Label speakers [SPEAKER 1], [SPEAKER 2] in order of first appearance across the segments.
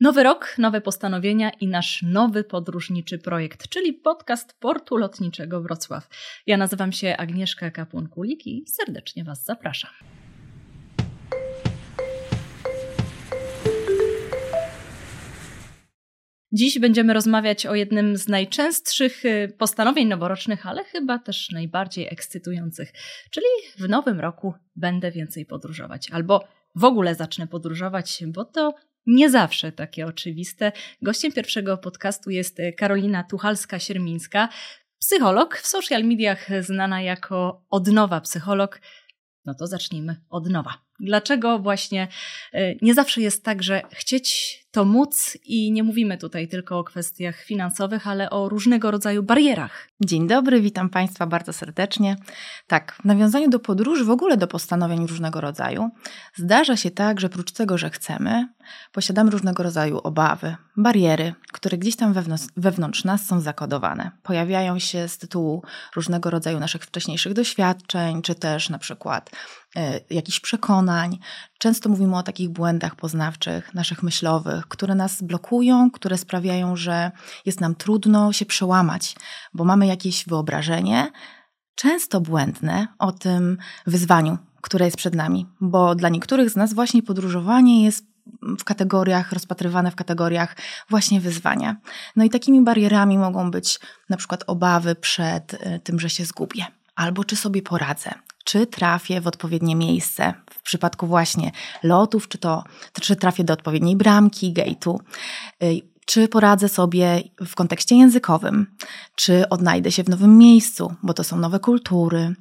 [SPEAKER 1] Nowy rok, nowe postanowienia i nasz nowy podróżniczy projekt, czyli podcast Portu Lotniczego Wrocław. Ja nazywam się Agnieszka Kapłon-Kulik i serdecznie Was zapraszam. Dziś będziemy rozmawiać o jednym z najczęstszych y, postanowień noworocznych, ale chyba też najbardziej ekscytujących, czyli w nowym roku będę więcej podróżować albo w ogóle zacznę podróżować, bo to nie zawsze takie oczywiste. Gościem pierwszego podcastu jest Karolina Tuchalska-Siermińska, psycholog, w social mediach znana jako odnowa psycholog. No to zacznijmy od nowa. Dlaczego właśnie y, nie zawsze jest tak, że chcieć to móc i nie mówimy tutaj tylko o kwestiach finansowych, ale o różnego rodzaju barierach.
[SPEAKER 2] Dzień dobry, witam Państwa bardzo serdecznie. Tak, w nawiązaniu do podróży, w ogóle do postanowień różnego rodzaju, zdarza się tak, że oprócz tego, że chcemy, posiadamy różnego rodzaju obawy, bariery, które gdzieś tam wewnątrz, wewnątrz nas są zakodowane. Pojawiają się z tytułu różnego rodzaju naszych wcześniejszych doświadczeń, czy też na przykład y, jakichś przekonań. Często mówimy o takich błędach poznawczych, naszych myślowych, które nas blokują, które sprawiają, że jest nam trudno się przełamać, bo mamy jakieś wyobrażenie, często błędne, o tym wyzwaniu, które jest przed nami, bo dla niektórych z nas właśnie podróżowanie jest w kategoriach, rozpatrywane w kategoriach właśnie wyzwania. No i takimi barierami mogą być na przykład obawy przed y, tym, że się zgubię, albo czy sobie poradzę, czy trafię w odpowiednie miejsce. W przypadku właśnie lotów, czy to czy trafię do odpowiedniej bramki, gate'u, y, czy poradzę sobie w kontekście językowym, czy odnajdę się w nowym miejscu, bo to są nowe kultury,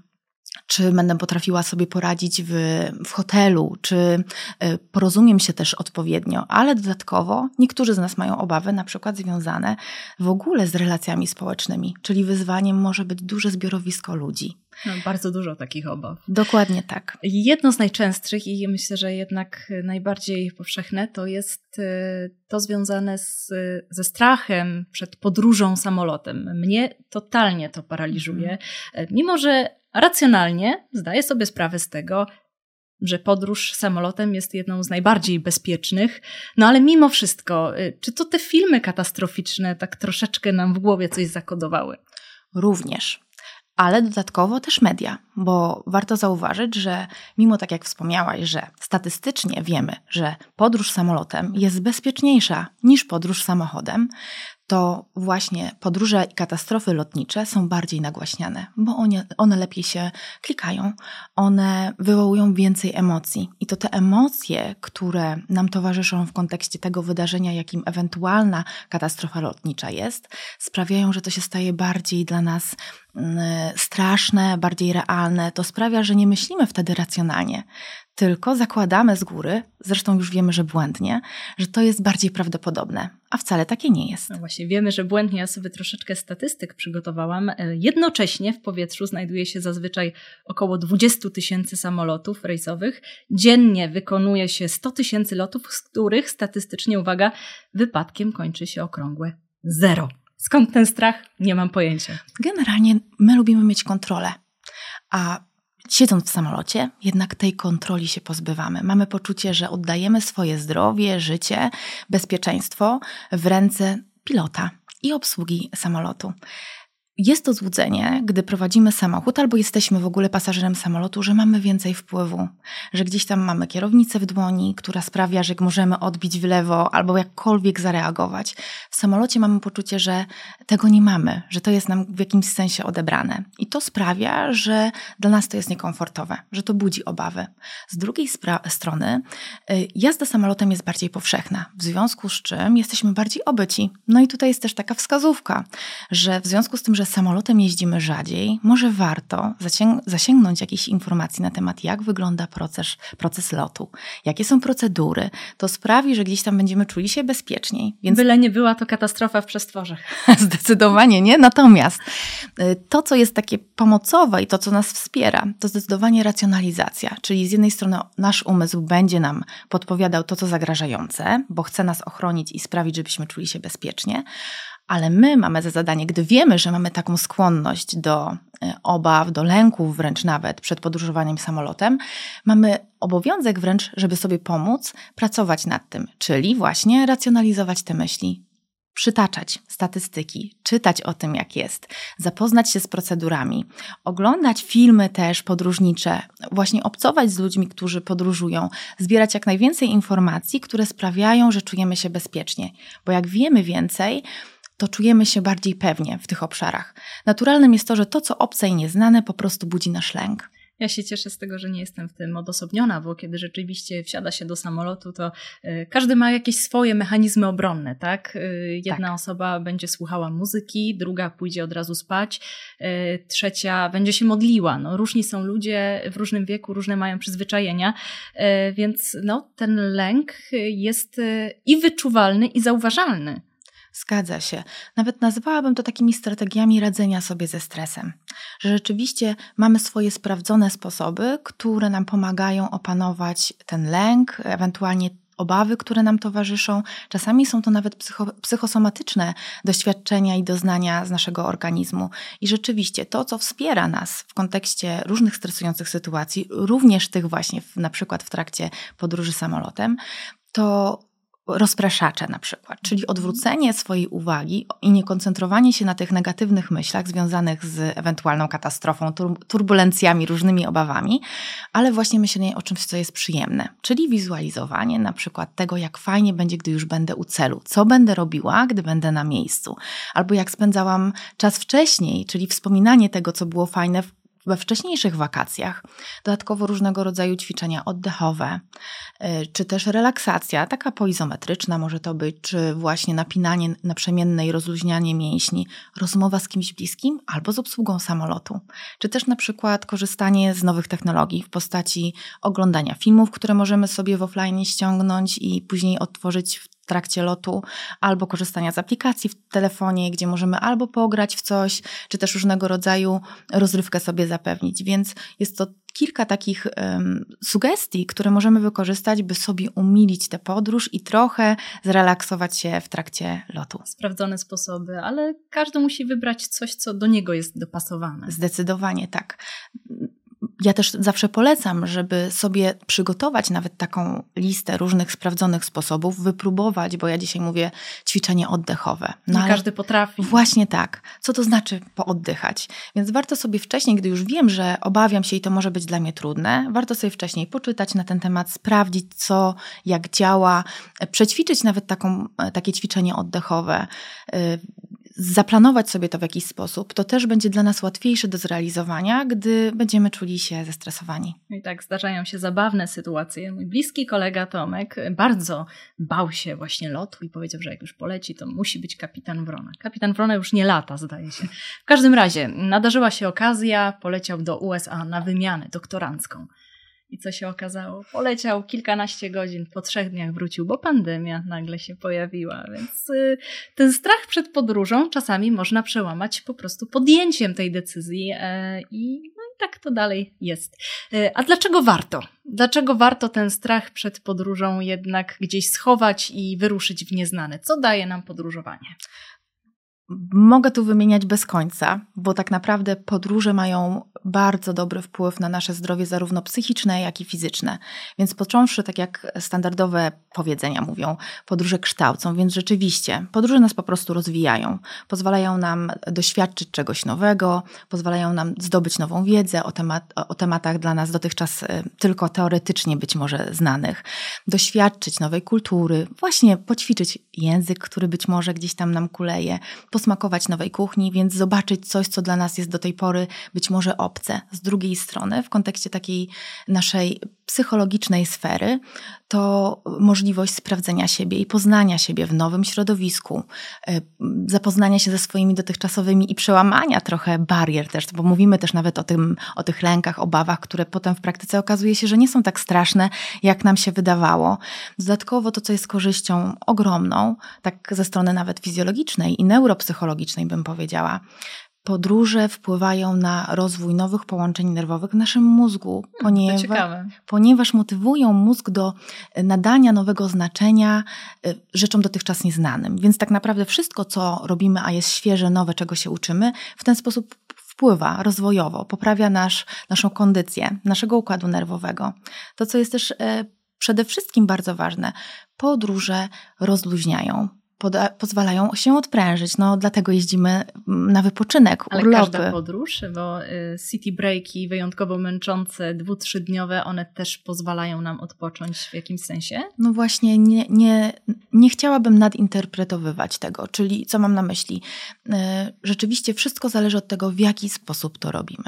[SPEAKER 2] czy będę potrafiła sobie poradzić w, w hotelu, czy y, porozumiem się też odpowiednio, ale dodatkowo niektórzy z nas mają obawy, na przykład związane w ogóle z relacjami społecznymi, czyli wyzwaniem może być duże zbiorowisko ludzi.
[SPEAKER 1] No, bardzo dużo takich obaw.
[SPEAKER 2] Dokładnie tak.
[SPEAKER 1] Jedno z najczęstszych i myślę, że jednak najbardziej powszechne to jest y, to związane z, ze strachem przed podróżą samolotem. Mnie totalnie to paraliżuje, mhm. mimo że racjonalnie zdaję sobie sprawę z tego, że podróż samolotem jest jedną z najbardziej bezpiecznych. No ale mimo wszystko, y, czy to te filmy katastroficzne tak troszeczkę nam w głowie coś zakodowały?
[SPEAKER 2] Również ale dodatkowo też media, bo warto zauważyć, że mimo tak jak wspomniałaś, że statystycznie wiemy, że podróż samolotem jest bezpieczniejsza niż podróż samochodem, to właśnie podróże i katastrofy lotnicze są bardziej nagłaśniane, bo one, one lepiej się klikają, one wywołują więcej emocji. I to te emocje, które nam towarzyszą w kontekście tego wydarzenia, jakim ewentualna katastrofa lotnicza jest, sprawiają, że to się staje bardziej dla nas straszne, bardziej realne. To sprawia, że nie myślimy wtedy racjonalnie tylko zakładamy z góry, zresztą już wiemy, że błędnie, że to jest bardziej prawdopodobne, a wcale takie nie jest.
[SPEAKER 1] No właśnie, wiemy, że błędnie. Ja sobie troszeczkę statystyk przygotowałam. E, jednocześnie w powietrzu znajduje się zazwyczaj około 20 tysięcy samolotów rejsowych. Dziennie wykonuje się 100 tysięcy lotów, z których statystycznie, uwaga, wypadkiem kończy się okrągłe zero. Skąd ten strach? Nie mam pojęcia.
[SPEAKER 2] Generalnie my lubimy mieć kontrolę, a Siedząc w samolocie, jednak tej kontroli się pozbywamy. Mamy poczucie, że oddajemy swoje zdrowie, życie, bezpieczeństwo w ręce pilota i obsługi samolotu. Jest to złudzenie, gdy prowadzimy samochód albo jesteśmy w ogóle pasażerem samolotu, że mamy więcej wpływu, że gdzieś tam mamy kierownicę w dłoni, która sprawia, że możemy odbić w lewo albo jakkolwiek zareagować. W samolocie mamy poczucie, że tego nie mamy, że to jest nam w jakimś sensie odebrane. I to sprawia, że dla nas to jest niekomfortowe, że to budzi obawy. Z drugiej strony, y, jazda samolotem jest bardziej powszechna, w związku z czym jesteśmy bardziej obyci. No i tutaj jest też taka wskazówka, że w związku z tym, że samolotem jeździmy rzadziej, może warto zasięgnąć jakichś informacji na temat, jak wygląda proces, proces lotu, jakie są procedury. To sprawi, że gdzieś tam będziemy czuli się bezpieczniej.
[SPEAKER 1] Więc... Byle nie była to katastrofa w przestworze.
[SPEAKER 2] Zdecydowanie nie. Natomiast y, to, co jest takie pomocowe i to, co nas wspiera, to zdecydowanie racjonalizacja. Czyli z jednej strony nasz umysł będzie nam podpowiadał to, co zagrażające, bo chce nas ochronić i sprawić, żebyśmy czuli się bezpiecznie, Ale my mamy za zadanie, gdy wiemy, że mamy taką skłonność do e, obaw, do lęków wręcz nawet przed podróżowaniem samolotem, mamy obowiązek wręcz, żeby sobie pomóc pracować nad tym, czyli właśnie racjonalizować te myśli, przytaczać statystyki, czytać o tym, jak jest, zapoznać się z procedurami, oglądać filmy też podróżnicze, właśnie obcować z ludźmi, którzy podróżują, zbierać jak najwięcej informacji, które sprawiają, że czujemy się bezpiecznie. Bo jak wiemy więcej, to czujemy się bardziej pewnie w tych obszarach. Naturalnym jest to, że to, co obce i nieznane, po prostu budzi nasz lęk.
[SPEAKER 1] Ja się cieszę z tego, że nie jestem w tym odosobniona, bo kiedy rzeczywiście wsiada się do samolotu, to y, każdy ma jakieś swoje mechanizmy obronne, tak? Y, jedna tak. osoba będzie słuchała muzyki, druga pójdzie od razu spać, y, trzecia będzie się modliła. No, różni są ludzie w różnym wieku, różne mają przyzwyczajenia, więc no, ten lęk jest i wyczuwalny, i zauważalny.
[SPEAKER 2] Zgadza się. Nawet nazwałabym to takimi strategiami radzenia sobie ze stresem. Że rzeczywiście mamy swoje sprawdzone sposoby, które nam pomagają opanować ten lęk, ewentualnie obawy, które nam towarzyszą. Czasami są to nawet psycho, psychosomatyczne doświadczenia i doznania z naszego organizmu. I rzeczywiście to, co wspiera nas w kontekście różnych stresujących sytuacji, również tych właśnie w, na przykład w trakcie podróży samolotem, to rozpraszacze na przykład, czyli odwrócenie swojej uwagi i nie koncentrowanie się na tych negatywnych myślach związanych z ewentualną katastrofą, turbulencjami, różnymi obawami, ale właśnie myślenie o czymś, co jest przyjemne, czyli wizualizowanie na przykład tego, jak fajnie będzie, gdy już będę u celu, co będę robiła, gdy będę na miejscu, albo jak spędzałam czas wcześniej, czyli wspominanie tego, co było fajne we wcześniejszych wakacjach. Dodatkowo różnego rodzaju ćwiczenia oddechowe, y, czy też relaksacja, taka poizometryczna może to być, czy właśnie napinanie naprzemienne i rozluźnianie mięśni, rozmowa z kimś bliskim albo z obsługą samolotu, czy też na przykład korzystanie z nowych technologii w postaci oglądania filmów, które możemy sobie w offline ściągnąć i później otworzyć w w trakcie lotu, albo korzystania z aplikacji w telefonie, gdzie możemy albo pograć w coś, czy też różnego rodzaju rozrywkę sobie zapewnić. Więc jest to kilka takich um, sugestii, które możemy wykorzystać, by sobie umilić tę podróż i trochę zrelaksować się w trakcie lotu.
[SPEAKER 1] Sprawdzone sposoby, ale każdy musi wybrać coś, co do niego jest dopasowane.
[SPEAKER 2] Zdecydowanie tak ja też zawsze polecam, żeby sobie przygotować nawet taką listę różnych sprawdzonych sposobów, wypróbować, bo ja dzisiaj mówię ćwiczenie oddechowe.
[SPEAKER 1] No Nie każdy potrafi.
[SPEAKER 2] Właśnie tak. Co to znaczy pooddychać? Więc warto sobie wcześniej, gdy już wiem, że obawiam się i to może być dla mnie trudne, warto sobie wcześniej poczytać na ten temat, sprawdzić co, jak działa, przećwiczyć nawet taką, takie ćwiczenie oddechowe y, zaplanować sobie to w jakiś sposób, to też będzie dla nas łatwiejsze do zrealizowania, gdy będziemy czuli się zestresowani.
[SPEAKER 1] I tak zdarzają się zabawne sytuacje. Mój bliski kolega Tomek bardzo bał się właśnie lotu i powiedział, że jak już poleci, to musi być kapitan Wrona. Kapitan Wrona już nie lata, zdaje się. W każdym razie nadarzyła się okazja, poleciał do USA na wymianę doktorancką. I co się okazało? Poleciał kilkanaście godzin, po trzech dniach wrócił, bo pandemia nagle się pojawiła. Więc y, ten strach przed podróżą czasami można przełamać po prostu podjęciem tej decyzji e, i, no i tak to dalej jest. E, a dlaczego warto? Dlaczego warto ten strach przed podróżą jednak gdzieś schować i wyruszyć w nieznane? Co daje nam podróżowanie?
[SPEAKER 2] Mogę tu wymieniać bez końca, bo tak naprawdę podróże mają bardzo dobry wpływ na nasze zdrowie, zarówno psychiczne, jak i fizyczne. Więc począwszy, tak jak standardowe powiedzenia mówią, podróże kształcą, więc rzeczywiście podróże nas po prostu rozwijają, pozwalają nam doświadczyć czegoś nowego, pozwalają nam zdobyć nową wiedzę o, temat, o tematach dla nas dotychczas e, tylko teoretycznie być może znanych, doświadczyć nowej kultury, właśnie poćwiczyć język, który być może gdzieś tam nam kuleje posmakować nowej kuchni, więc zobaczyć coś, co dla nas jest do tej pory być może obce. Z drugiej strony, w kontekście takiej naszej psychologicznej sfery, to możliwość sprawdzenia siebie i poznania siebie w nowym środowisku, e, zapoznania się ze swoimi dotychczasowymi i przełamania trochę barier też, bo mówimy też nawet o, tym, o tych lękach, obawach, które potem w praktyce okazuje się, że nie są tak straszne, jak nam się wydawało. Dodatkowo to, co jest korzyścią ogromną, tak ze strony nawet fizjologicznej i neuropsychologicznej bym powiedziała, podróże wpływają na rozwój nowych połączeń nerwowych w naszym mózgu,
[SPEAKER 1] Hmm,
[SPEAKER 2] ponieważ, ponieważ motywują mózg do e, nadania nowego znaczenia e, rzeczom dotychczas nieznanym. Więc tak naprawdę wszystko, co robimy, a jest świeże, nowe, czego się uczymy, w ten sposób wpływa rozwojowo, poprawia nasz, naszą kondycję, naszego układu nerwowego. To, co jest też e, przede wszystkim bardzo ważne, podróże rozluźniają pozwalają się odprężyć. No, dlatego jeździmy na wypoczynek,
[SPEAKER 1] Ale
[SPEAKER 2] urlopy.
[SPEAKER 1] każda podróż, bo y, city breaki wyjątkowo męczące, dwu, trzydniowe, one też pozwalają nam odpocząć w jakimś sensie?
[SPEAKER 2] No właśnie, nie, nie, nie chciałabym nadinterpretowywać tego. Czyli co mam na myśli? Y, Rzeczywiście wszystko zależy od tego, w jaki sposób to robimy.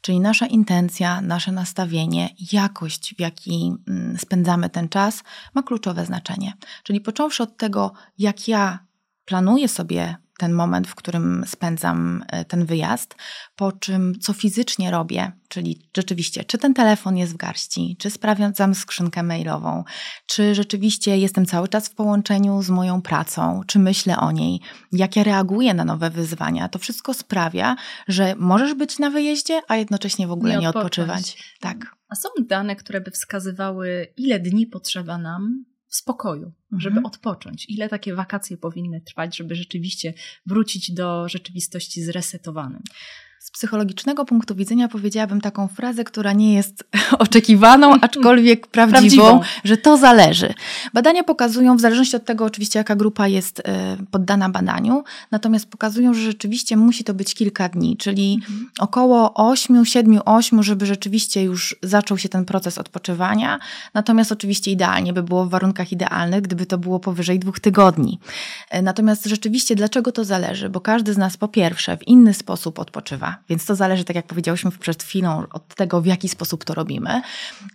[SPEAKER 2] Czyli nasza intencja, nasze nastawienie, jakość, w jaki mm, spędzamy ten czas, ma kluczowe znaczenie. Czyli począwszy od tego, jak ja planuję sobie ten moment, w którym spędzam e, ten wyjazd, po czym co fizycznie robię, czyli rzeczywiście, czy ten telefon jest w garści, czy sprawdzam skrzynkę mailową, czy rzeczywiście jestem cały czas w połączeniu z moją pracą, czy myślę o niej, jak ja reaguję na nowe wyzwania. To wszystko sprawia, że możesz być na wyjeździe, a jednocześnie w ogóle nie, nie odpoczywać. Tak.
[SPEAKER 1] A są dane, które by wskazywały, ile dni potrzeba nam spokoju, żeby mhm. odpocząć. Ile takie wakacje powinny trwać, żeby rzeczywiście wrócić do rzeczywistości zresetowanym?
[SPEAKER 2] Z psychologicznego punktu widzenia powiedziałabym taką frazę, która nie jest oczekiwaną, aczkolwiek prawdziwą, prawdziwą, że to zależy. Badania pokazują, w zależności od tego oczywiście jaka grupa jest e, poddana badaniu, natomiast pokazują, że rzeczywiście musi to być kilka dni, czyli mhm. około 8, 7, 8, żeby rzeczywiście już zaczął się ten proces odpoczywania. Natomiast oczywiście idealnie by było w warunkach idealnych, gdyby to było powyżej dwóch tygodni. E, natomiast rzeczywiście dlaczego to zależy? Bo każdy z nas po pierwsze w inny sposób odpoczywa. Więc to zależy, tak jak powiedziałyśmy przed chwilą, od tego, w jaki sposób to robimy.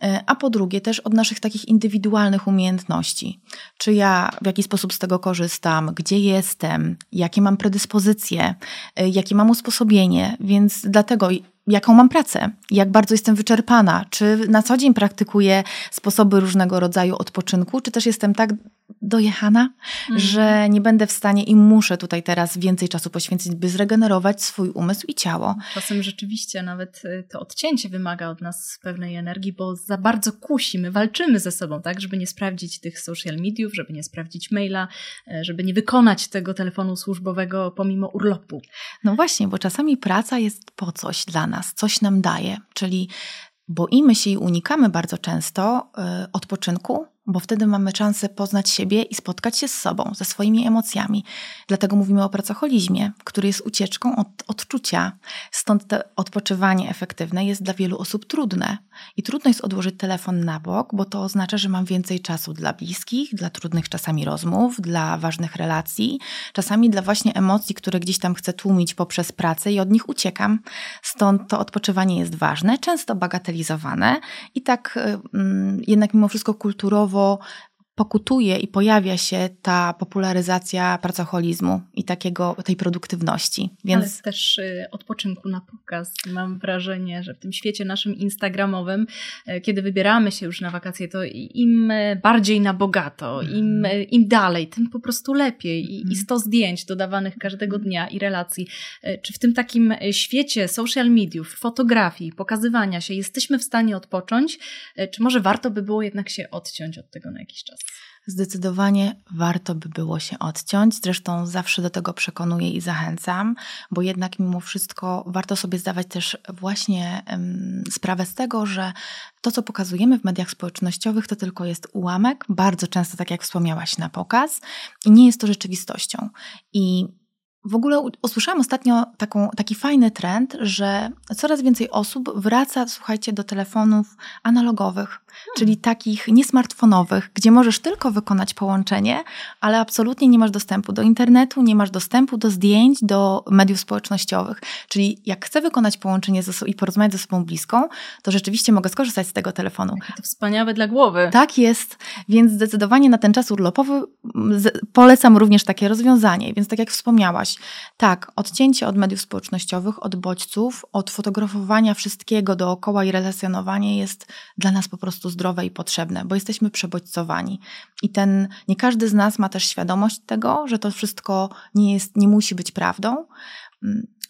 [SPEAKER 2] E, a po drugie, też od naszych takich indywidualnych umiejętności. Czy ja w jaki sposób z tego korzystam, gdzie jestem, jakie mam predyspozycje, e, jakie mam usposobienie. Więc dlatego jaką mam pracę, jak bardzo jestem wyczerpana, czy na co dzień praktykuję sposoby różnego rodzaju odpoczynku, czy też jestem tak dojechana, mm. że nie będę w stanie i muszę tutaj teraz więcej czasu poświęcić, by zregenerować swój umysł i ciało.
[SPEAKER 1] Czasem rzeczywiście nawet y, to odcięcie wymaga od nas pewnej energii, bo za bardzo kusimy, walczymy ze sobą, tak, żeby nie sprawdzić tych social mediów, żeby nie sprawdzić maila, y, żeby nie wykonać tego telefonu służbowego pomimo urlopu.
[SPEAKER 2] No właśnie, bo czasami praca jest po coś dla nas, coś nam daje, czyli boimy się i unikamy bardzo często y, odpoczynku, bo wtedy mamy szansę poznać siebie i spotkać się z sobą, ze swoimi emocjami. Dlatego mówimy o pracocholizmie, który jest ucieczką od odczucia. Stąd to odpoczywanie efektywne jest dla wielu osób trudne. I trudno jest odłożyć telefon na bok, bo to oznacza, że mam więcej czasu dla bliskich, dla trudnych czasami rozmów, dla ważnych relacji, czasami dla właśnie emocji, które gdzieś tam chcę tłumić poprzez pracę i od nich uciekam. Stąd to odpoczywanie jest ważne, często bagatelizowane i tak yy, jednak mimo wszystko kulturowo pokutuje i pojawia się ta popularyzacja pracoholizmu i takiego, tej produktywności.
[SPEAKER 1] Więc... Ale też y, odpoczynku na pokaz. Mam wrażenie, że w tym świecie naszym instagramowym, y, kiedy wybieramy się już na wakacje, to im bardziej na bogato, mm. im, im dalej, tym po prostu lepiej. I, mm. I 100 zdjęć dodawanych każdego mhm. dnia i relacji. Czy w tym takim świecie social mediów, fotografii, pokazywania się jesteśmy w stanie odpocząć? Czy może warto by było jednak się odciąć od tego na jakiś czas?
[SPEAKER 2] Zdecydowanie warto by było się odciąć. Zresztą zawsze do tego przekonuję i zachęcam, bo jednak mimo wszystko warto sobie zdawać też właśnie sprawę z tego, że to, co pokazujemy w mediach społecznościowych, to tylko jest ułamek, bardzo często, tak jak wspomniałaś, na pokaz, i nie jest to rzeczywistością. I w ogóle usłyszałam ostatnio taką, taki fajny trend, że coraz więcej osób wraca, słuchajcie, do telefonów analogowych, hmm. czyli takich niesmartfonowych, gdzie możesz tylko wykonać połączenie, ale absolutnie nie masz dostępu do internetu, nie masz dostępu do zdjęć, do mediów społecznościowych. Czyli jak chcę wykonać połączenie ze, i porozmawiać ze sobą bliską, to rzeczywiście mogę skorzystać z tego telefonu.
[SPEAKER 1] To wspaniałe dla głowy.
[SPEAKER 2] Tak jest, więc zdecydowanie na ten czas urlopowy polecam również takie rozwiązanie. Więc tak jak wspomniałaś, tak, odcięcie od mediów społecznościowych, od bodźców, od fotografowania wszystkiego dookoła i relacjonowanie jest dla nas po prostu zdrowe i potrzebne, bo jesteśmy przebodźcowani. I ten, nie każdy z nas ma też świadomość tego, że to wszystko nie jest, nie musi być prawdą.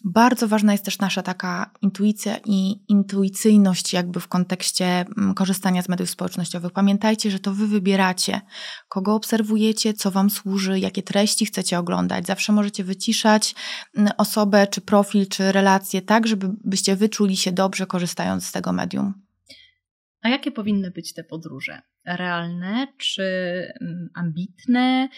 [SPEAKER 2] Bardzo ważna jest też nasza taka intuicja i intuicyjność, jakby w kontekście mm, korzystania z mediów społecznościowych. Pamiętajcie, że to wy wybieracie, kogo obserwujecie, co wam służy, jakie treści chcecie oglądać. Zawsze możecie wyciszać mm, osobę, czy profil, czy relację, tak, żeby byście wyczuli się dobrze korzystając z tego medium.
[SPEAKER 1] A jakie powinny być te podróże? Realne czy mm, ambitne?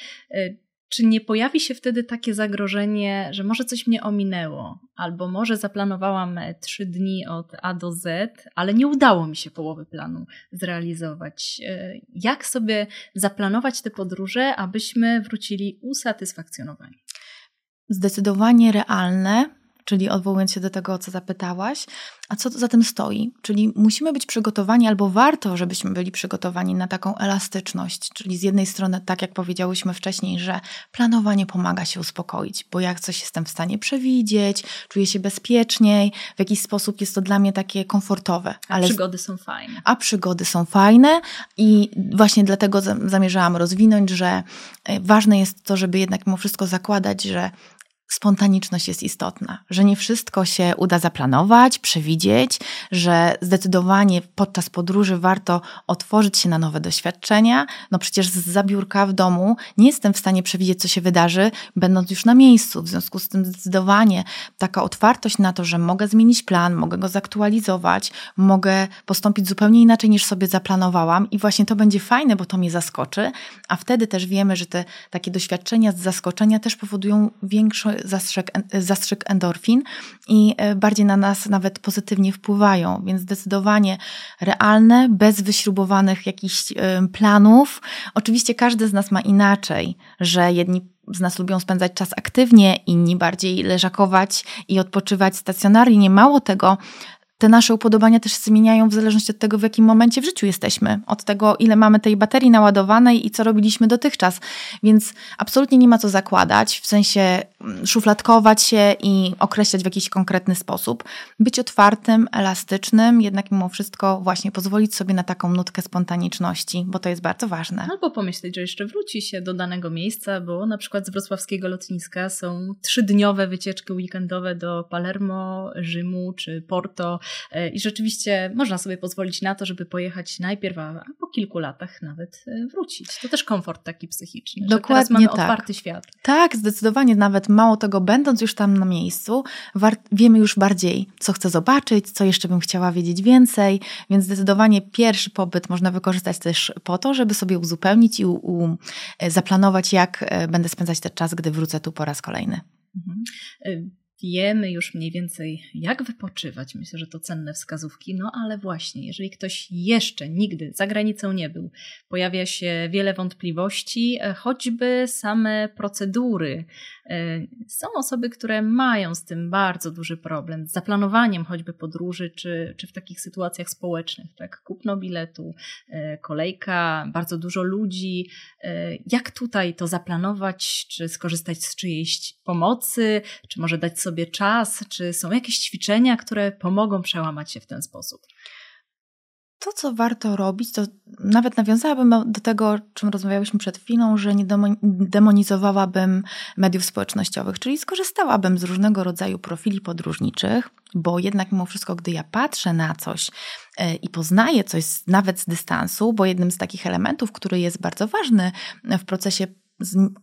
[SPEAKER 1] Czy nie pojawi się wtedy takie zagrożenie, że może coś mnie ominęło, albo może zaplanowałam trzy dni od A do Z, ale nie udało mi się połowy planu zrealizować? E, jak sobie zaplanować te podróże, abyśmy wrócili usatysfakcjonowani?
[SPEAKER 2] Zdecydowanie realne, czyli odwołując się do tego, o co zapytałaś, a co za tym stoi? Czyli musimy być przygotowani, albo warto, żebyśmy byli przygotowani na taką elastyczność. Czyli z jednej strony, tak jak powiedziałyśmy wcześniej, że planowanie pomaga się uspokoić, bo jak coś jestem w stanie przewidzieć, czuję się bezpieczniej, w jakiś sposób jest to dla mnie takie komfortowe.
[SPEAKER 1] Ale a przygody są fajne.
[SPEAKER 2] A przygody są fajne i właśnie dlatego zamierzałam rozwinąć, że e, ważne jest to, żeby jednak mimo wszystko zakładać, że spontaniczność jest istotna, że nie wszystko się uda zaplanować, przewidzieć, że zdecydowanie podczas podróży warto otworzyć się na nowe doświadczenia. No przecież z zabiórka w domu nie jestem w stanie przewidzieć, co się wydarzy, będąc już na miejscu. W związku z tym zdecydowanie taka otwartość na to, że mogę zmienić plan, mogę go zaktualizować, mogę postąpić zupełnie inaczej niż sobie zaplanowałam i właśnie to będzie fajne, bo to mnie zaskoczy, a wtedy też wiemy, że te takie doświadczenia z zaskoczenia też powodują zastrzyk, zastrzyk endorfin i e, bardziej na nas nawet pozytywnie wpływają, więc zdecydowanie realne, bez wyśrubowanych jakichś e, planów. Oczywiście każdy z nas ma inaczej, że jedni z nas lubią spędzać czas aktywnie, inni bardziej leżakować i odpoczywać stacjonarnie. Mało tego, te nasze upodobania też zmieniają w zależności od tego, w jakim momencie w życiu jesteśmy, od tego, ile mamy tej baterii naładowanej i co robiliśmy dotychczas. Więc absolutnie nie ma co zakładać, w sensie mm, szufladkować się i określać w jakiś konkretny sposób. Być otwartym, elastycznym, jednak mimo wszystko właśnie pozwolić sobie na taką nutkę spontaniczności, bo to jest bardzo ważne.
[SPEAKER 1] Albo pomyśleć, że jeszcze wróci się do danego miejsca, bo na przykład z wrocławskiego lotniska są trzydniowe wycieczki weekendowe do Palermo, Rzymu czy Porto, I rzeczywiście można sobie pozwolić na to, żeby pojechać najpierw, a po kilku latach nawet e, wrócić. To też komfort taki psychiczny. Dokładnie teraz mamy tak. otwarty świat.
[SPEAKER 2] Tak, zdecydowanie. Nawet mało tego, będąc już tam na miejscu, wiemy już bardziej, co chcę zobaczyć, co jeszcze bym chciała wiedzieć więcej, więc zdecydowanie pierwszy pobyt można wykorzystać też po to, żeby sobie uzupełnić i e, zaplanować, jak będę spędzać ten czas, gdy wrócę tu po raz kolejny. Mhm
[SPEAKER 1] wiemy już mniej więcej, jak wypoczywać. Myślę, że to cenne wskazówki. No ale właśnie, jeżeli ktoś jeszcze nigdy za granicą nie był, pojawia się wiele wątpliwości, e, choćby same procedury. E, są osoby, które mają z tym bardzo duży problem, z zaplanowaniem choćby podróży, czy, czy w takich sytuacjach społecznych, tak? Kupno biletu, e, kolejka, bardzo dużo ludzi. Jak tutaj to zaplanować, czy skorzystać z czyjejś pomocy, czy może dać sobie czas? Czy są jakieś ćwiczenia, które pomogą przełamać się w ten sposób?
[SPEAKER 2] To, co warto robić, to nawet nawiązałabym do tego, o czym rozmawiałyśmy przed chwilą, że nie demonizowałabym mediów społecznościowych, czyli skorzystałabym z różnego rodzaju profili podróżniczych, bo jednak mimo wszystko, gdy ja patrzę na coś e, i poznaję coś nawet z dystansu, bo jednym z takich elementów, który jest bardzo ważny w procesie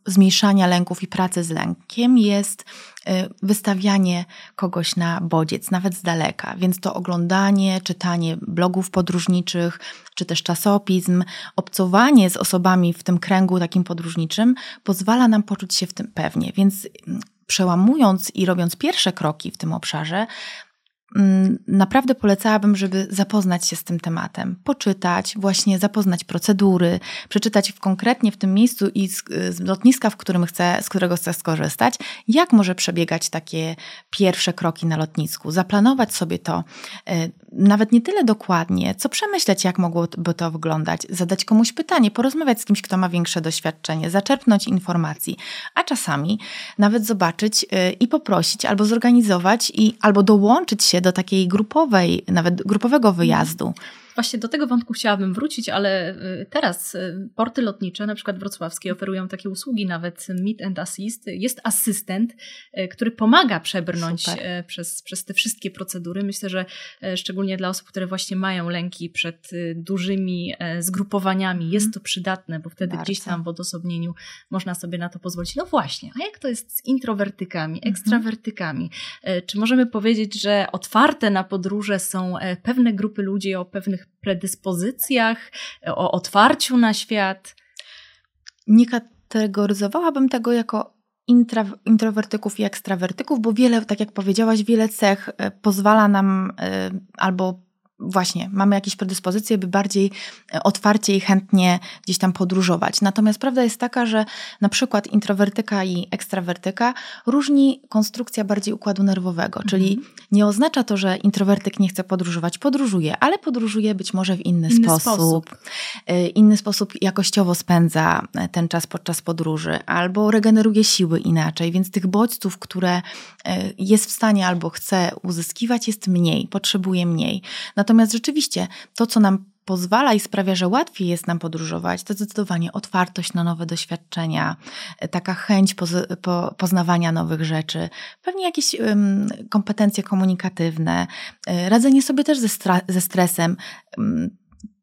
[SPEAKER 2] zmniejszania lęków i pracy z lękiem jest y, wystawianie kogoś na bodziec, nawet z daleka. Więc to oglądanie, czytanie blogów podróżniczych, czy też czasopism, obcowanie z osobami w tym kręgu takim podróżniczym pozwala nam poczuć się w tym pewnie. Więc mm, przełamując i robiąc pierwsze kroki w tym obszarze, naprawdę polecałabym, żeby zapoznać się z tym tematem, poczytać, właśnie zapoznać procedury, przeczytać w konkretnie w tym miejscu i z, z, lotniska, w którym chcę, z którego chcę skorzystać, jak może przebiegać takie pierwsze kroki na lotnisku, zaplanować sobie to, e, nawet nie tyle dokładnie, co przemyśleć, jak mogłoby to wyglądać, zadać komuś pytanie, porozmawiać z kimś, kto ma większe doświadczenie, zaczerpnąć informacji, a czasami nawet zobaczyć e, i poprosić albo zorganizować i albo dołączyć się do takiej grupowej, nawet grupowego wyjazdu.
[SPEAKER 1] Właśnie do tego wątku chciałabym wrócić, ale y, teraz y, porty lotnicze, na przykład wrocławskie, oferują takie usługi, nawet Meet and Assist. Jest asystent, y, który pomaga przebrnąć przez, przez te wszystkie procedury. Myślę, że szczególnie dla osób, które właśnie mają lęki przed dużymi zgrupowaniami, jest mhm. to przydatne, bo wtedy Bardzo. gdzieś tam w odosobnieniu można sobie na to pozwolić. No właśnie, a jak to jest z introwertykami, mhm. ekstrawertykami? Czy możemy powiedzieć, że otwarte na podróże są pewne grupy ludzi o pewnych predyspozycjach, o otwarciu na świat?
[SPEAKER 2] Nie kategoryzowałabym tego jako intra, introwertyków i ekstrawertyków, bo wiele, tak jak powiedziałaś, wiele cech e, pozwala nam e, albo właśnie mamy jakieś predyspozycje, by bardziej e, otwarcie i chętnie gdzieś tam podróżować. Natomiast prawda jest taka, że na przykład introwertyka i ekstrawertyka różni konstrukcja bardziej układu nerwowego, mhm. czyli nie oznacza to, że introwertyk nie chce podróżować, podróżuje, ale podróżuje być może w inny, inny sposób. sposób. E, inny sposób jakościowo spędza e, ten czas podczas podróży, albo regeneruje siły inaczej, więc tych bodźców, które jest w stanie albo chce uzyskiwać, jest mniej, potrzebuje mniej. Natomiast Natomiast rzeczywiście to, co nam pozwala i sprawia, że łatwiej jest nam podróżować, to zdecydowanie otwartość na nowe doświadczenia, taka chęć poz, po, poznawania nowych rzeczy, pewnie jakieś um, kompetencje komunikatywne, e, radzenie sobie też ze, stra, ze stresem. Um,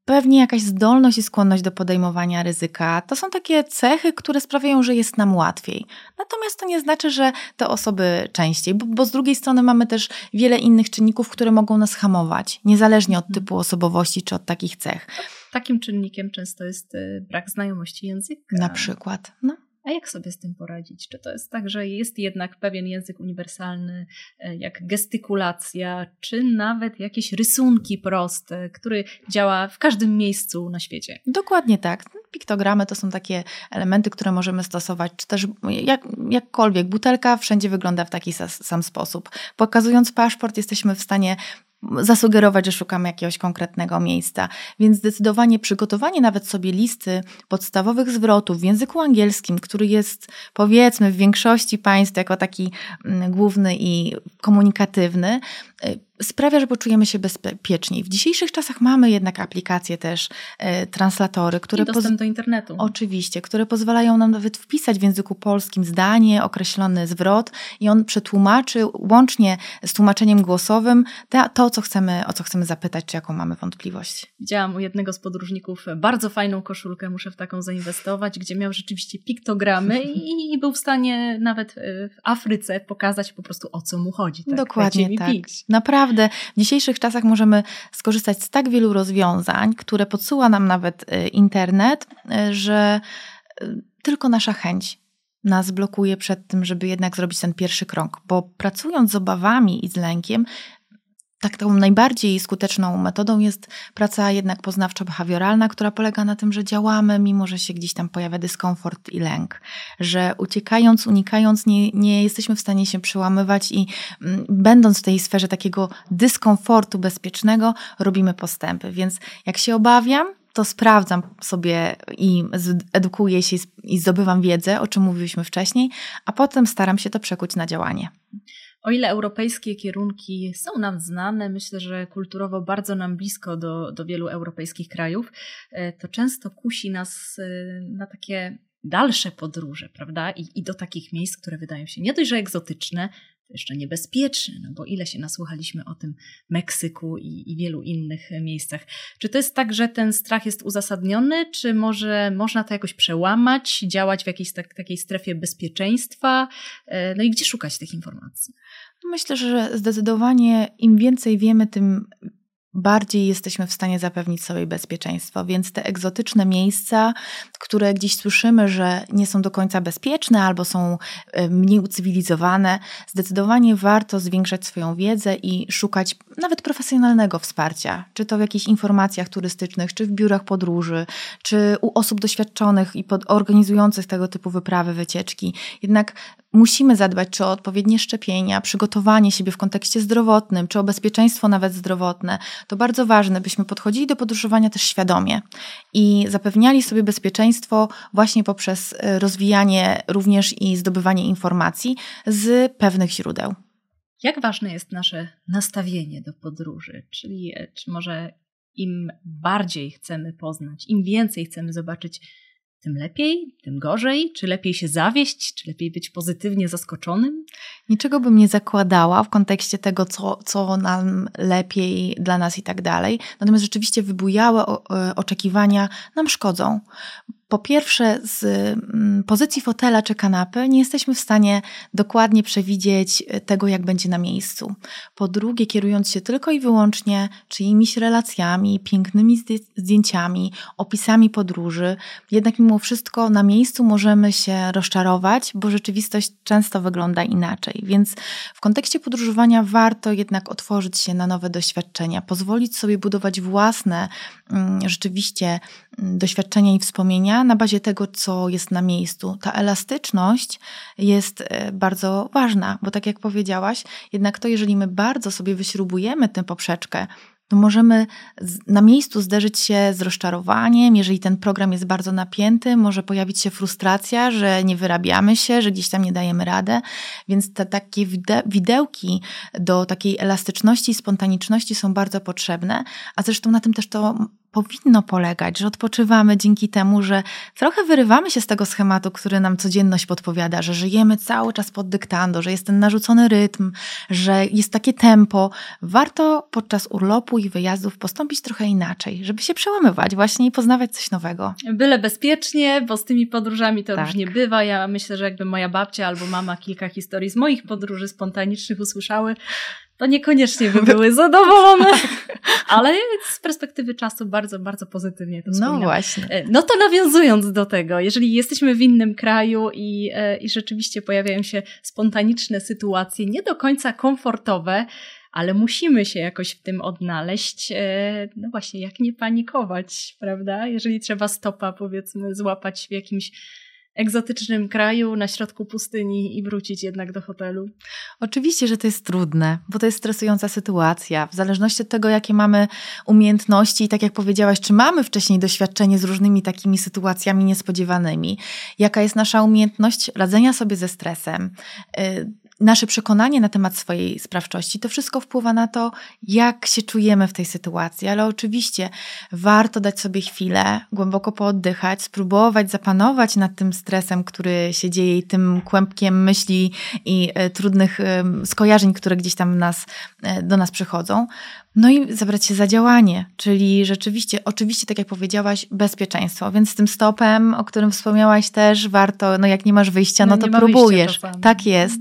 [SPEAKER 2] pewnie jakaś zdolność i skłonność do podejmowania ryzyka. To są takie cechy, które sprawiają, że jest nam łatwiej. Natomiast to nie znaczy, że te osoby częściej, bo, bo z drugiej strony mamy też wiele innych czynników, które mogą nas hamować, niezależnie od mhm. typu osobowości czy od takich cech.
[SPEAKER 1] Takim czynnikiem często jest y, brak znajomości języka.
[SPEAKER 2] Na przykład. No.
[SPEAKER 1] A jak sobie z tym poradzić? Czy to jest tak, że jest jednak pewien język uniwersalny, e, jak gestykulacja, czy nawet jakieś rysunki proste, który działa w każdym miejscu na świecie?
[SPEAKER 2] Dokładnie tak. Piktogramy to są takie elementy, które możemy stosować, czy też jak, jakkolwiek. Butelka wszędzie wygląda w taki sam sposób. Pokazując paszport, jesteśmy w stanie zasugerować, że szukamy jakiegoś konkretnego miejsca. Więc zdecydowanie przygotowanie nawet sobie listy podstawowych zwrotów w języku angielskim, który jest powiedzmy w większości państw jako taki mm, główny i komunikatywny, sprawia, że poczujemy się bezpieczniej. W dzisiejszych czasach mamy jednak aplikacje też, e, translatory, które...
[SPEAKER 1] I dostęp do internetu.
[SPEAKER 2] Oczywiście, które pozwalają nam nawet wpisać w języku polskim zdanie, określony zwrot i on przetłumaczy łącznie z tłumaczeniem głosowym te, to, co chcemy, o co chcemy zapytać, czy jaką mamy wątpliwość.
[SPEAKER 1] Widziałam u jednego z podróżników bardzo fajną koszulkę, muszę w taką zainwestować, gdzie miał rzeczywiście piktogramy i, i był w stanie nawet e, w Afryce pokazać po prostu o co mu chodzi. Tak?
[SPEAKER 2] Dokładnie tak. Pić. Naprawdę w dzisiejszych czasach możemy skorzystać z tak wielu rozwiązań, które podsyła nam nawet y, internet, y, że y, tylko nasza chęć nas blokuje przed tym, żeby jednak zrobić ten pierwszy krok, bo pracując z obawami i z lękiem, taką najbardziej skuteczną metodą jest praca jednak poznawczo-behawioralna, która polega na tym, że działamy, mimo że się gdzieś tam pojawia dyskomfort i lęk, że uciekając, unikając, nie, nie jesteśmy w stanie się przełamywać i m, mm, będąc w tej sferze takiego dyskomfortu bezpiecznego, robimy postępy. Więc jak się obawiam, to sprawdzam sobie i edukuję się i zdobywam wiedzę, o czym mówiliśmy wcześniej, a potem staram się to przekuć na działanie.
[SPEAKER 1] O ile europejskie kierunki są nam znane, myślę, że kulturowo bardzo nam blisko do, do wielu europejskich krajów, e, to często kusi nas e, na takie dalsze podróże, prawda? I, I, do takich miejsc, które wydają się nie dość, że egzotyczne, to jeszcze niebezpieczne, no bo ile się nasłuchaliśmy o tym Meksyku i, i wielu innych miejscach. Czy to jest tak, że ten strach jest uzasadniony, czy może można to jakoś przełamać, działać w jakiejś tak, takiej strefie bezpieczeństwa? E, no i gdzie szukać tych informacji?
[SPEAKER 2] Myślę, że zdecydowanie im więcej wiemy, tym bardziej jesteśmy w stanie zapewnić sobie bezpieczeństwo. Więc te egzotyczne miejsca, które gdzieś słyszymy, że nie są do końca bezpieczne albo są e, mniej ucywilizowane, zdecydowanie warto zwiększać swoją wiedzę i szukać nawet profesjonalnego wsparcia, czy to w jakichś informacjach turystycznych, czy w biurach podróży, czy u osób doświadczonych i organizujących tego typu wyprawy, wycieczki. Jednak musimy zadbać czy o odpowiednie szczepienia, przygotowanie siebie w kontekście zdrowotnym, czy o bezpieczeństwo nawet zdrowotne. To bardzo ważne, byśmy podchodzili do podróżowania też świadomie i zapewniali sobie bezpieczeństwo właśnie poprzez e, rozwijanie również i zdobywanie informacji z pewnych źródeł.
[SPEAKER 1] Jak ważne jest nasze nastawienie do podróży? Czyli e, czy może Im bardziej chcemy poznać, im więcej chcemy zobaczyć tym lepiej, tym gorzej? Czy lepiej się zawieść, czy lepiej być pozytywnie zaskoczonym?
[SPEAKER 2] Niczego bym nie zakładała w kontekście tego, co, co nam lepiej dla nas i tak dalej. Natomiast rzeczywiście wybujałe e, oczekiwania nam szkodzą, po pierwsze, z mm, pozycji fotela czy kanapy nie jesteśmy w stanie dokładnie przewidzieć e, tego, jak będzie na miejscu. Po drugie, kierując się tylko i wyłącznie czyimiś relacjami, pięknymi zdjęciami, opisami podróży, jednak mimo wszystko na miejscu możemy się rozczarować, bo rzeczywistość często wygląda inaczej. Więc w kontekście podróżowania warto jednak otworzyć się na nowe doświadczenia, pozwolić sobie budować własne mm, rzeczywiście doświadczenia i wspomnienia na bazie tego, co jest na miejscu. Ta elastyczność jest e, bardzo ważna, bo tak jak powiedziałaś, jednak to, jeżeli my bardzo sobie wyśrubujemy tę poprzeczkę, to możemy na miejscu zderzyć się z rozczarowaniem, jeżeli ten program jest bardzo napięty, może pojawić się frustracja, że nie wyrabiamy się, że gdzieś tam nie dajemy radę, więc te takie widełki do takiej elastyczności i spontaniczności są bardzo potrzebne, a zresztą na tym też to powinno polegać, że odpoczywamy dzięki temu, że trochę wyrywamy się z tego schematu, który nam codzienność podpowiada, że żyjemy cały czas pod dyktando, że jest ten narzucony rytm, że jest takie tempo. Warto podczas urlopu i wyjazdów postąpić trochę inaczej, żeby się przełamywać właśnie i poznawać coś nowego.
[SPEAKER 1] Byle bezpiecznie, bo z tymi podróżami to tak. różnie bywa. Ja myślę, że jakby moja babcia albo mama kilka historii z moich podróży spontanicznych usłyszały, to niekoniecznie by były zadowolone, ale z perspektywy czasu bardzo, bardzo pozytywnie to wspominam.
[SPEAKER 2] No właśnie.
[SPEAKER 1] E, no to nawiązując do tego, jeżeli jesteśmy w innym kraju i, e, i rzeczywiście pojawiają się spontaniczne sytuacje, nie do końca komfortowe, ale musimy się jakoś w tym odnaleźć. E, no właśnie, jak nie panikować, prawda? Jeżeli trzeba stopa, powiedzmy, złapać w jakimś egzotycznym kraju na środku pustyni i wrócić jednak do hotelu?
[SPEAKER 2] Oczywiście, że to jest trudne, bo to jest stresująca sytuacja. W zależności od tego, jakie mamy umiejętności i tak jak powiedziałaś, czy mamy wcześniej doświadczenie z różnymi takimi sytuacjami niespodziewanymi, jaka jest nasza umiejętność radzenia sobie ze stresem, y, nasze przekonanie na temat swojej sprawczości, to wszystko wpływa na to, jak się czujemy w tej sytuacji. Ale oczywiście warto dać sobie chwilę, głęboko pooddychać, spróbować zapanować nad tym stresem, który się dzieje i tym kłębkiem myśli i e, trudnych skojarzeń, które gdzieś tam nas, e, do nas przychodzą. No i zabrać się za działanie, czyli rzeczywiście, oczywiście, tak jak powiedziałaś, bezpieczeństwo. Więc z tym stopem, o którym wspomniałaś też, warto, no jak nie masz wyjścia, no, no to próbujesz. Tak jest,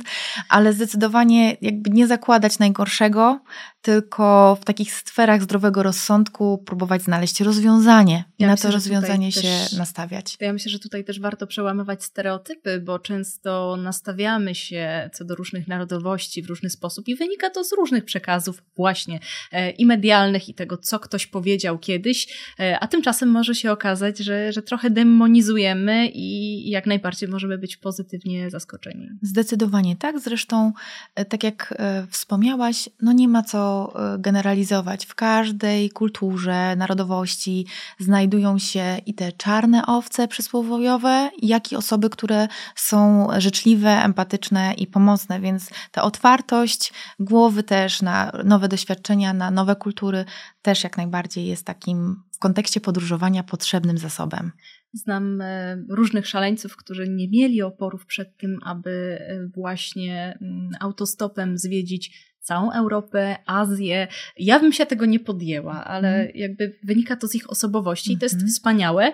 [SPEAKER 2] ale zdecydowanie jakby nie zakładać najgorszego, tylko w takich sferach zdrowego rozsądku próbować znaleźć rozwiązanie i ja na myślę, to rozwiązanie się też, nastawiać.
[SPEAKER 1] Ja myślę, że tutaj też warto przełamywać stereotypy, bo często nastawiamy się co do różnych narodowości w różny sposób i wynika to z różnych przekazów właśnie e, i medialnych i tego, co ktoś powiedział kiedyś, e, a tymczasem może się okazać, że, że trochę demonizujemy i jak najbardziej możemy być pozytywnie zaskoczeni.
[SPEAKER 2] Zdecydowanie tak. Zresztą, e, tak jak wspomniałaś, no nie ma co E, generalizować. W każdej kulturze, narodowości znajdują się i te czarne owce przysłowiowe, jak i osoby, które są życzliwe, empatyczne i pomocne, więc ta otwartość głowy też na nowe doświadczenia, na nowe kultury też jak najbardziej jest takim w kontekście podróżowania potrzebnym zasobem.
[SPEAKER 1] Znam e, różnych szaleńców, którzy nie mieli oporów przed tym, aby e, właśnie mm, autostopem zwiedzić całą Europę, Azję. Ja bym się tego nie podjęła, ale mm. jakby wynika to z ich osobowości i to jest mhm. wspaniałe,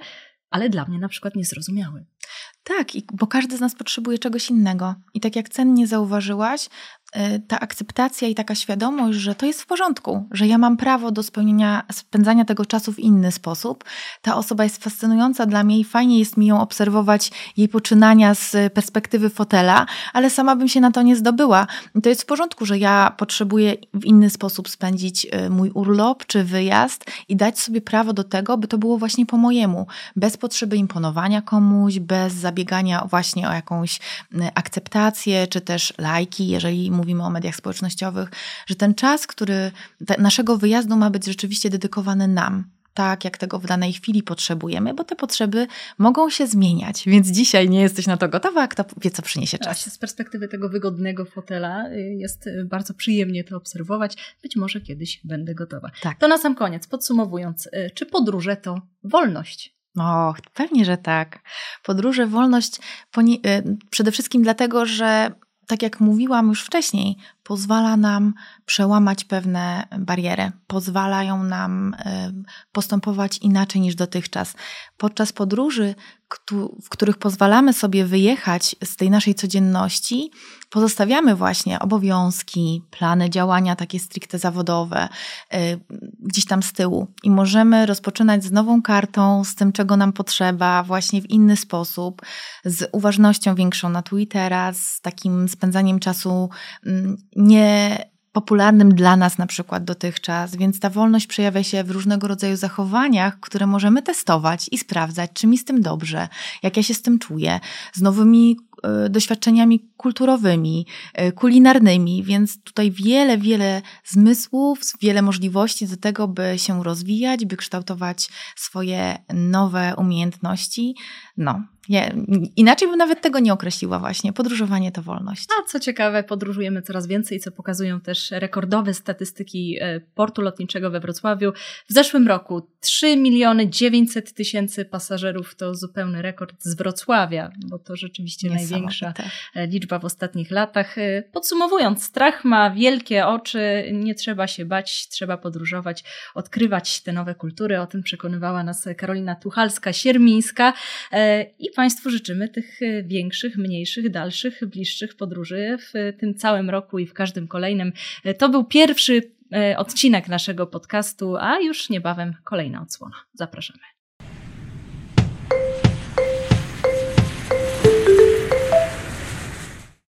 [SPEAKER 1] ale dla mnie na przykład niezrozumiałe.
[SPEAKER 2] Tak, bo każdy z nas potrzebuje czegoś innego. I tak jak cennie zauważyłaś, ta akceptacja i taka świadomość, że to jest w porządku, że ja mam prawo do spełnienia, spędzania tego czasu w inny sposób. Ta osoba jest fascynująca dla mnie i fajnie jest mi ją obserwować, jej poczynania z perspektywy fotela, ale sama bym się na to nie zdobyła. To jest w porządku, że ja potrzebuję w inny sposób spędzić y, mój urlop czy wyjazd i dać sobie prawo do tego, by to było właśnie po mojemu, bez potrzeby imponowania komuś, bez zabiegania właśnie o jakąś y, akceptację czy też lajki, jeżeli mówię mówimy o mediach społecznościowych, że ten czas, który naszego wyjazdu ma być rzeczywiście dedykowany nam. tak, jak tego w danej chwili potrzebujemy, bo te potrzeby mogą się zmieniać. Więc dzisiaj nie jesteś na to gotowa, a kto wie, co przyniesie czas.
[SPEAKER 1] Z perspektywy tego wygodnego fotela y, jest y, bardzo przyjemnie to obserwować. Być może kiedyś będę gotowa.
[SPEAKER 2] Tak.
[SPEAKER 1] To na sam koniec, podsumowując, y, czy podróże to wolność?
[SPEAKER 2] Och, pewnie, że tak. Podróże, wolność przede wszystkim dlatego, że tak jak mówiłam już wcześniej, pozwala nam przełamać pewne bariery, pozwalają nam postępować inaczej niż dotychczas. Podczas podróży, w których pozwalamy sobie wyjechać z tej naszej codzienności, pozostawiamy właśnie obowiązki, plany działania takie stricte zawodowe gdzieś tam z tyłu i możemy rozpoczynać z nową kartą, z tym, czego nam potrzeba, właśnie w inny sposób, z uważnością większą na Twittera, z takim spędzaniem czasu nie popularnym dla nas na przykład dotychczas, więc ta wolność przejawia się w różnego rodzaju zachowaniach, które możemy testować i sprawdzać, czy mi z tym dobrze, jak ja się z tym czuję, z nowymi y, doświadczeniami kulturowymi, y, kulinarnymi, więc tutaj wiele, wiele zmysłów, wiele możliwości do tego, by się rozwijać, by kształtować swoje nowe umiejętności. No, nie, inaczej bym nawet tego nie określiła właśnie. Podróżowanie to wolność.
[SPEAKER 1] A co ciekawe, podróżujemy coraz więcej, co pokazują też rekordowe statystyki e, portu lotniczego we Wrocławiu. W zeszłym roku 3 miliony 900 tysięcy pasażerów to zupełny rekord z Wrocławia, bo to rzeczywiście największa e, liczba w ostatnich latach. E, podsumowując, strach ma wielkie oczy, nie trzeba się bać, trzeba podróżować, odkrywać te nowe kultury. O tym przekonywała nas Karolina Tuchalska-Siermińska i Państwu życzymy tych e, większych, mniejszych, dalszych, bliższych podróży w tym całym roku i w każdym kolejnym. E, to był pierwszy odcinek naszego podcastu, a już niebawem kolejna odsłona. Zapraszamy.